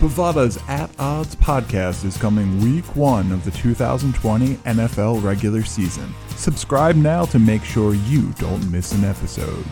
Bovada's At Odds podcast is coming week one of the 2020 NFL regular season. Subscribe now to make sure you don't miss an episode.